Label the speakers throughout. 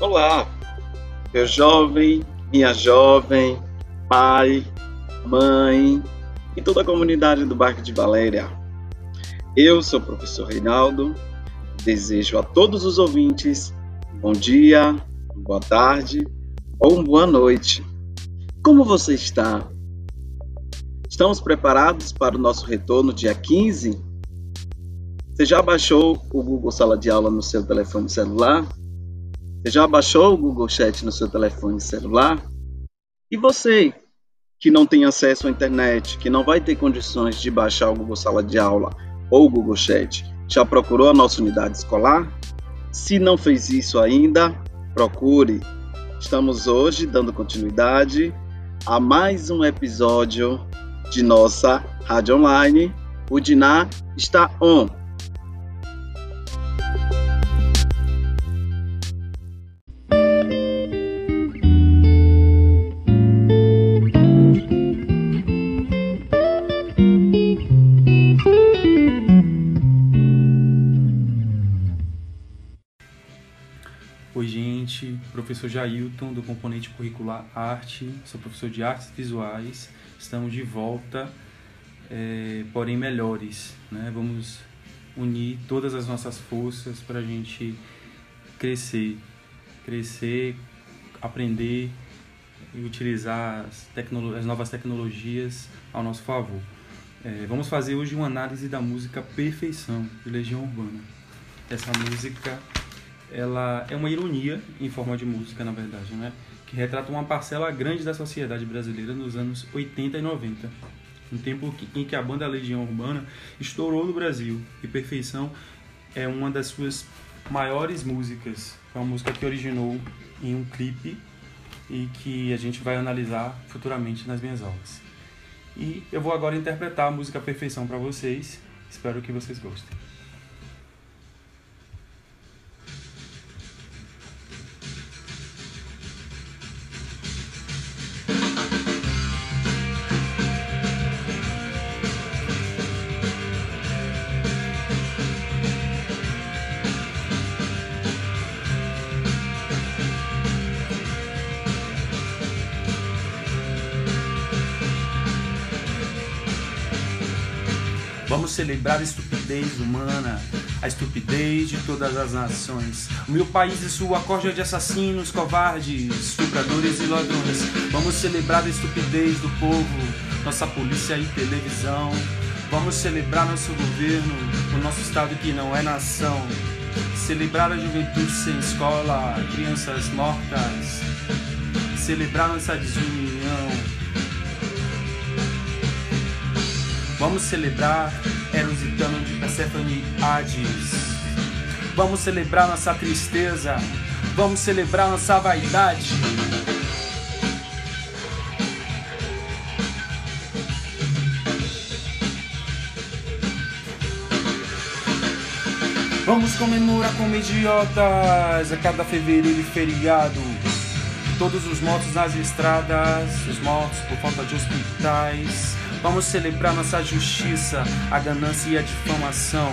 Speaker 1: Olá, meu jovem, minha jovem, pai, mãe e toda a comunidade do Barco de Valéria. Eu sou o professor Reinaldo. Desejo a todos os ouvintes bom dia, boa tarde ou boa noite. Como você está? Estamos preparados para o nosso retorno dia 15? Você já baixou o Google Sala de Aula no seu telefone celular? Você já baixou o Google Chat no seu telefone celular? E você que não tem acesso à internet, que não vai ter condições de baixar o Google Sala de Aula ou o Google Chat, já procurou a nossa unidade escolar? Se não fez isso ainda, procure. Estamos hoje dando continuidade a mais um episódio de nossa rádio online. O Diná está on.
Speaker 2: Professor Jailton, do componente curricular Arte, sou professor de Artes Visuais. Estamos de volta, é, porém melhores. Né? Vamos unir todas as nossas forças para a gente crescer, crescer, aprender e utilizar as, as novas tecnologias ao nosso favor. É, vamos fazer hoje uma análise da música Perfeição, de Legião Urbana. Essa música ela é uma ironia em forma de música, na verdade, né? que retrata uma parcela grande da sociedade brasileira nos anos 80 e 90, um tempo em que a banda Legião Urbana estourou no Brasil e Perfeição é uma das suas maiores músicas. É uma música que originou em um clipe e que a gente vai analisar futuramente nas minhas aulas. E eu vou agora interpretar a música Perfeição para vocês. Espero que vocês gostem. Vamos celebrar a estupidez humana, a estupidez de todas as nações. O meu país e sua corja de assassinos, covardes, estupradores e ladrões. Vamos celebrar a estupidez do povo, nossa polícia e televisão. Vamos celebrar nosso governo, o nosso estado que não é nação. Celebrar a juventude sem escola, crianças mortas. Celebrar nossa desunião Vamos celebrar Eros e Tano de Persephone Hades. Vamos celebrar nossa tristeza. Vamos celebrar nossa vaidade. Vamos comemorar como idiotas a cada fevereiro e feriado. Todos os mortos nas estradas, os mortos por falta de hospitais. Vamos celebrar nossa justiça, a ganância e a difamação.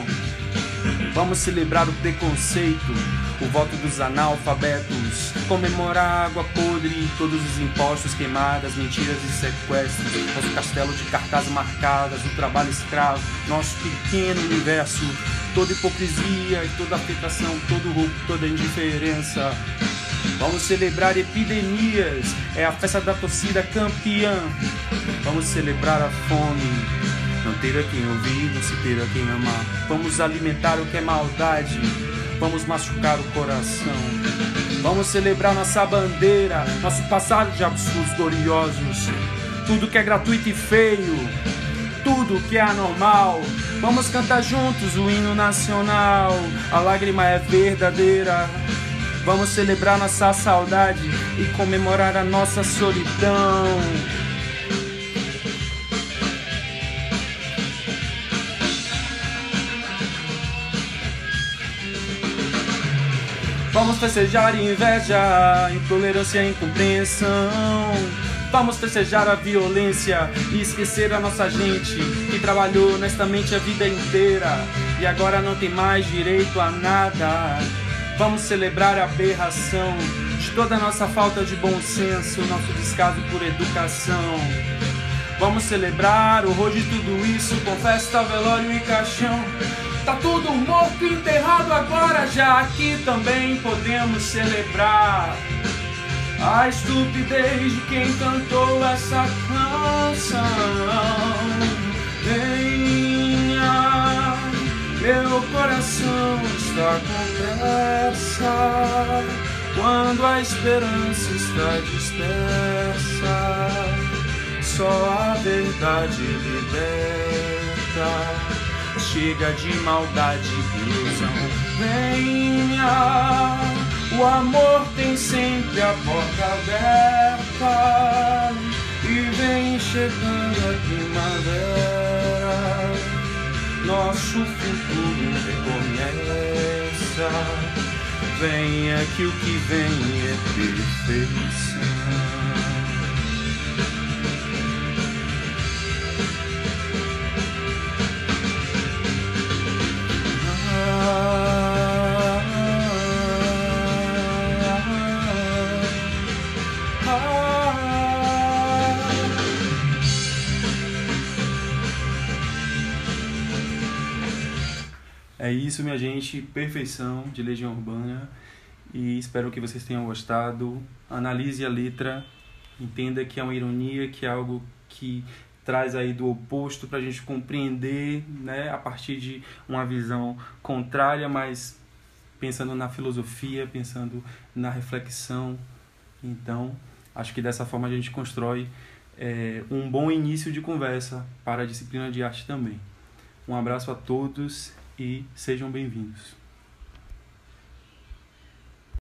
Speaker 2: Vamos celebrar o preconceito, o voto dos analfabetos, comemorar a água podre, todos os impostos queimadas, mentiras e sequestros, nosso castelo de cartazes marcadas, o trabalho escravo, nosso pequeno universo, toda hipocrisia e toda afetação, todo roubo, toda indiferença. Vamos celebrar epidemias, é a festa da torcida campeã. Vamos celebrar a fome, não ter a quem ouvir, não se ter a quem amar. Vamos alimentar o que é maldade, vamos machucar o coração. Vamos celebrar nossa bandeira, nosso passado de absurdos gloriosos. Tudo que é gratuito e feio, tudo que é anormal. Vamos cantar juntos o hino nacional. A lágrima é verdadeira. Vamos celebrar nossa saudade e comemorar a nossa solidão. Vamos festejar inveja, intolerância e incompreensão. Vamos festejar a violência e esquecer a nossa gente que trabalhou honestamente a vida inteira e agora não tem mais direito a nada. Vamos celebrar a aberração de toda a nossa falta de bom senso, nosso descaso por educação. Vamos celebrar o horror de tudo isso com festa, velório e caixão. Tá tudo morto e enterrado agora, já aqui também podemos celebrar a estupidez de quem cantou essa canção. Venha, meu coração está com pressa quando a esperança está dispersa só a verdade liberta. Chega de maldade e ilusão. Venha, o amor tem sempre a porta aberta. E vem chegando a primavera. Nosso futuro recomeça. Venha que o que vem é perfeição. É isso, minha gente. Perfeição de Legião Urbana. E espero que vocês tenham gostado. Analise a letra. Entenda que é uma ironia, que é algo que traz aí do oposto para a gente compreender, né, a partir de uma visão contrária, mas pensando na filosofia, pensando na reflexão. Então, acho que dessa forma a gente constrói é, um bom início de conversa para a disciplina de arte também. Um abraço a todos e sejam bem-vindos.